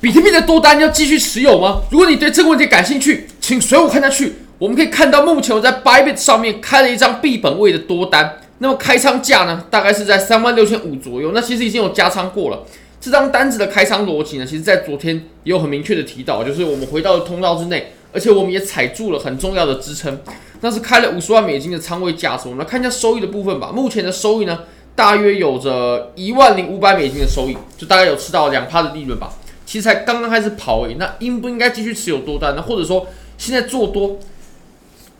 比特币的多单要继续持有吗？如果你对这个问题感兴趣，请随我看下去。我们可以看到，目前我在 Bybit 上面开了一张币本位的多单，那么开仓价呢，大概是在三万六千五左右。那其实已经有加仓过了。这张单子的开仓逻辑呢，其实在昨天也有很明确的提到，就是我们回到了通道之内，而且我们也踩住了很重要的支撑，那是开了五十万美金的仓位价值。我们来看一下收益的部分吧。目前的收益呢，大约有着一万零五百美金的收益，就大概有吃到两趴的利润吧。其实才刚刚开始跑而已，那应不应该继续持有多单呢？或者说现在做多？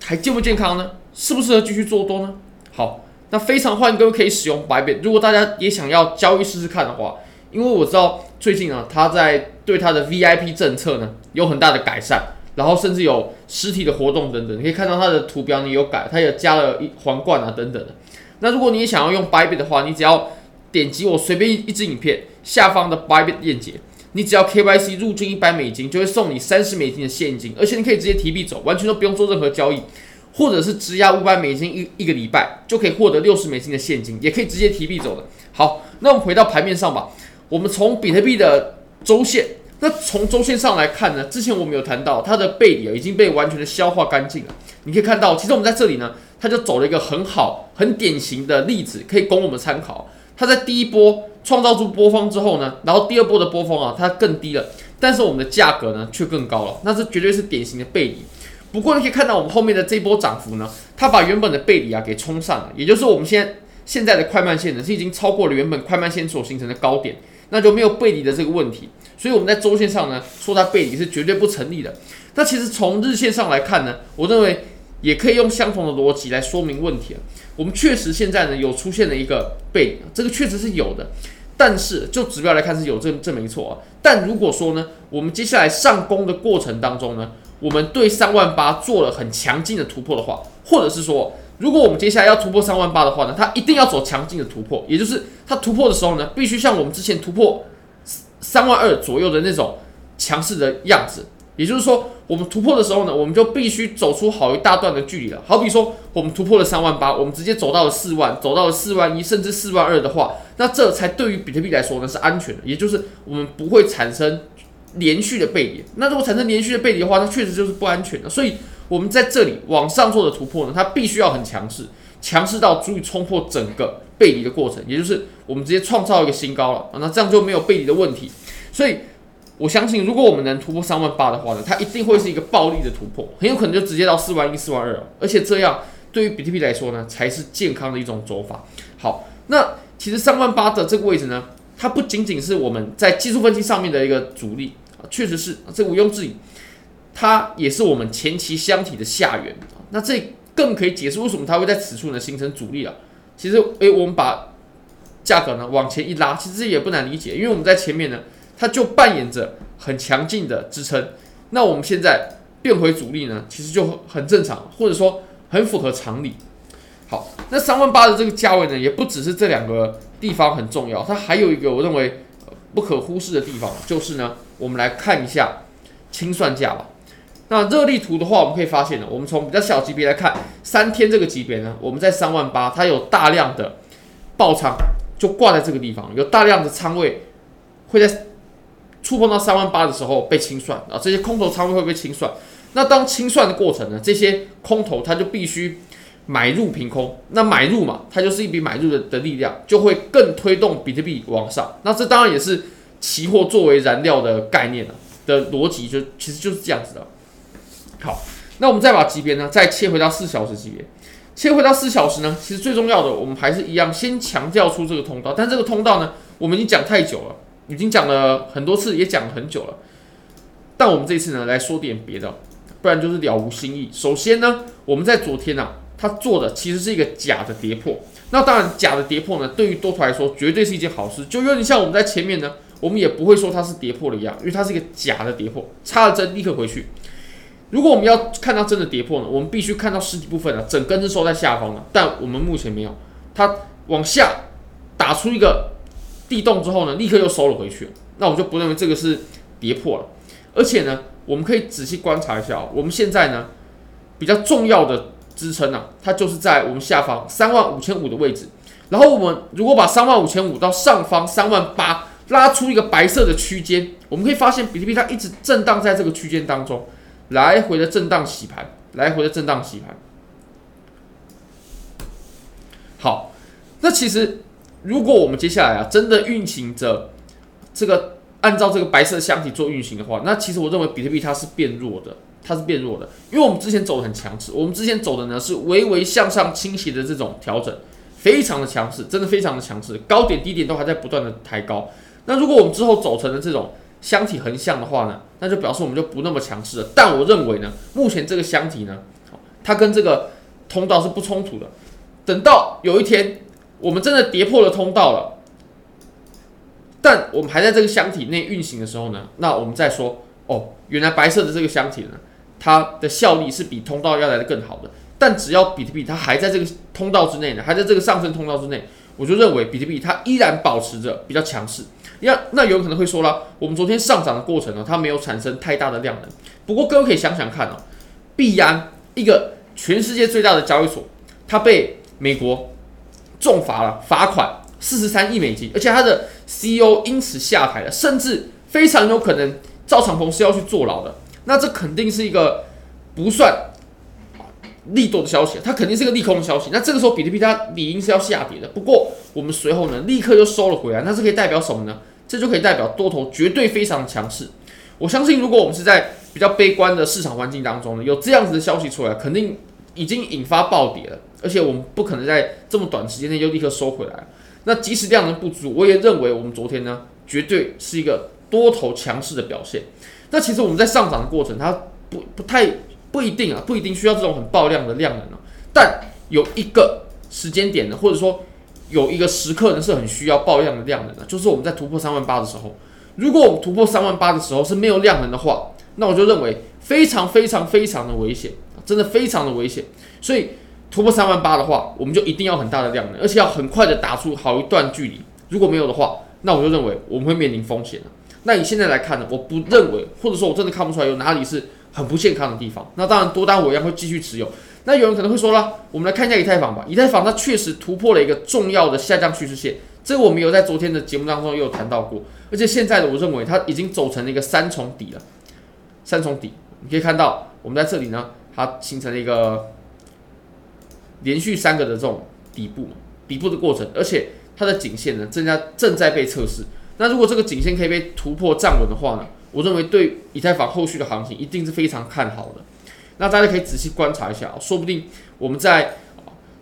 还健不健康呢？适不适合继续做多呢？好，那非常欢迎各位可以使用白贝。如果大家也想要交易试试看的话，因为我知道最近啊，他在对他的 VIP 政策呢有很大的改善，然后甚至有实体的活动等等。你可以看到他的图标，你有改，他也加了一皇冠啊等等的。那如果你也想要用白贝的话，你只要点击我随便一一支影片下方的白贝链接。你只要 KYC 入金一百美金，就会送你三十美金的现金，而且你可以直接提币走，完全都不用做任何交易，或者是质押五百美金一一个礼拜，就可以获得六十美金的现金，也可以直接提币走的。好，那我们回到盘面上吧。我们从比特币的周线，那从周线上来看呢，之前我们有谈到它的背离已经被完全的消化干净了。你可以看到，其实我们在这里呢，它就走了一个很好、很典型的例子，可以供我们参考。它在第一波。创造出波峰之后呢，然后第二波的波峰啊，它更低了，但是我们的价格呢却更高了，那这绝对是典型的背离。不过你可以看到我们后面的这波涨幅呢，它把原本的背离啊给冲上了，也就是我们现在现在的快慢线呢是已经超过了原本快慢线所形成的高点，那就没有背离的这个问题。所以我们在周线上呢说它背离是绝对不成立的。那其实从日线上来看呢，我认为也可以用相同的逻辑来说明问题啊。我们确实现在呢有出现了一个背，这个确实是有的。但是就指标来看是有这这没错啊。但如果说呢，我们接下来上攻的过程当中呢，我们对三万八做了很强劲的突破的话，或者是说，如果我们接下来要突破三万八的话呢，它一定要走强劲的突破，也就是它突破的时候呢，必须像我们之前突破三万二左右的那种强势的样子。也就是说，我们突破的时候呢，我们就必须走出好一大段的距离了。好比说，我们突破了三万八，我们直接走到了四万，走到了四万一，甚至四万二的话，那这才对于比特币来说呢是安全的，也就是我们不会产生连续的背离。那如果产生连续的背离的话，那确实就是不安全的。所以，我们在这里往上做的突破呢，它必须要很强势，强势到足以冲破整个背离的过程，也就是我们直接创造一个新高了啊。那这样就没有背离的问题。所以。我相信，如果我们能突破三万八的话呢，它一定会是一个暴力的突破，很有可能就直接到四万一、四万二，而且这样对于比特币来说呢，才是健康的一种走法。好，那其实三万八的这个位置呢，它不仅仅是我们在技术分析上面的一个阻力啊，确实是这毋庸置疑，它也是我们前期箱体的下缘。那这更可以解释为什么它会在此处呢形成阻力啊。其实，诶，我们把价格呢往前一拉，其实也不难理解，因为我们在前面呢。它就扮演着很强劲的支撑，那我们现在变回阻力呢，其实就很正常，或者说很符合常理。好，那三万八的这个价位呢，也不只是这两个地方很重要，它还有一个我认为不可忽视的地方，就是呢，我们来看一下清算价吧。那热力图的话，我们可以发现呢，我们从比较小级别来看，三天这个级别呢，我们在三万八，它有大量的爆仓就挂在这个地方，有大量的仓位会在。触碰到三万八的时候被清算啊，这些空头仓位会被清算。那当清算的过程呢，这些空头他就必须买入平空。那买入嘛，它就是一笔买入的的力量，就会更推动比特币往上。那这当然也是期货作为燃料的概念的逻辑，就其实就是这样子的。好，那我们再把级别呢再切回到四小时级别，切回到四小时呢，其实最重要的我们还是一样，先强调出这个通道。但这个通道呢，我们已经讲太久了。已经讲了很多次，也讲了很久了，但我们这次呢来说点别的，不然就是了无新意。首先呢，我们在昨天啊，它做的其实是一个假的跌破。那当然，假的跌破呢，对于多头来说绝对是一件好事。就有点像我们在前面呢，我们也不会说它是跌破了一样，因为它是一个假的跌破，插了针立刻回去。如果我们要看到真的跌破呢，我们必须看到实体部分呢，整根是收在下方的，但我们目前没有，它往下打出一个。地动之后呢，立刻又收了回去。那我就不认为这个是跌破了。而且呢，我们可以仔细观察一下，我们现在呢比较重要的支撑呢，它就是在我们下方三万五千五的位置。然后我们如果把三万五千五到上方三万八拉出一个白色的区间，我们可以发现比特币它一直震荡在这个区间当中，来回的震荡洗盘，来回的震荡洗盘。好，那其实如果我们接下来啊真的运行着这个按照这个白色箱体做运行的话，那其实我认为比特币它是变弱的，它是变弱的，因为我们之前走的很强势，我们之前走的呢是微微向上倾斜的这种调整。非常的强势，真的非常的强势，高点低点都还在不断的抬高。那如果我们之后走成了这种箱体横向的话呢，那就表示我们就不那么强势了。但我认为呢，目前这个箱体呢，它跟这个通道是不冲突的。等到有一天我们真的跌破了通道了，但我们还在这个箱体内运行的时候呢，那我们再说哦，原来白色的这个箱体呢，它的效力是比通道要来的更好的。但只要比特币它还在这个通道之内呢，还在这个上升通道之内，我就认为比特币它依然保持着比较强势。那那有可能会说了，我们昨天上涨的过程呢，它没有产生太大的量能。不过各位可以想想看哦，币安一个全世界最大的交易所，它被美国重罚了，罚款四十三亿美金，而且它的 CEO 因此下台了，甚至非常有可能赵长鹏是要去坐牢的。那这肯定是一个不算。利多的消息，它肯定是个利空的消息。那这个时候，比特币它理应是要下跌的。不过，我们随后呢，立刻又收了回来。那这可以代表什么呢？这就可以代表多头绝对非常强势。我相信，如果我们是在比较悲观的市场环境当中呢，有这样子的消息出来，肯定已经引发暴跌了。而且，我们不可能在这么短时间内就立刻收回来。那即使量能不足，我也认为我们昨天呢，绝对是一个多头强势的表现。那其实我们在上涨的过程，它不不太。不一定啊，不一定需要这种很爆量的量能啊。但有一个时间点呢，或者说有一个时刻呢，是很需要爆量的量能的，就是我们在突破三万八的时候。如果我们突破三万八的时候是没有量能的话，那我就认为非常非常非常的危险，真的非常的危险。所以突破三万八的话，我们就一定要很大的量能，而且要很快的打出好一段距离。如果没有的话，那我就认为我们会面临风险了。那以现在来看呢，我不认为，或者说我真的看不出来有哪里是。很不健康的地方，那当然多单我一样会继续持有。那有人可能会说了，我们来看一下以太坊吧。以太坊它确实突破了一个重要的下降趋势线，这个我们有在昨天的节目当中也有谈到过。而且现在的我认为它已经走成了一个三重底了。三重底，你可以看到我们在这里呢，它形成了一个连续三个的这种底部底部的过程，而且它的颈线呢，正在正在被测试。那如果这个颈线可以被突破站稳的话呢？我认为对以太坊后续的行情一定是非常看好的，那大家可以仔细观察一下啊，说不定我们在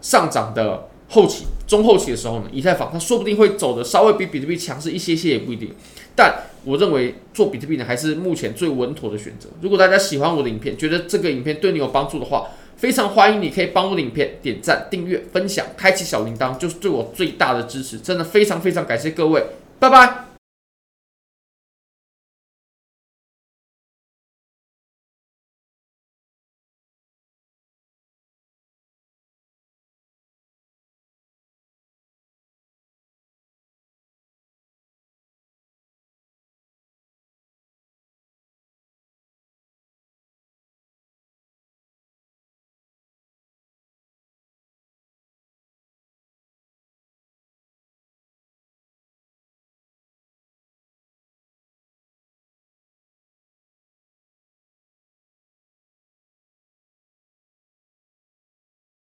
上涨的后期、中后期的时候呢，以太坊它说不定会走的稍微比比特币强势一些些也不一定。但我认为做比特币呢，还是目前最稳妥的选择。如果大家喜欢我的影片，觉得这个影片对你有帮助的话，非常欢迎你可以帮我的影片点赞、订阅、分享、开启小铃铛，就是对我最大的支持。真的非常非常感谢各位，拜拜。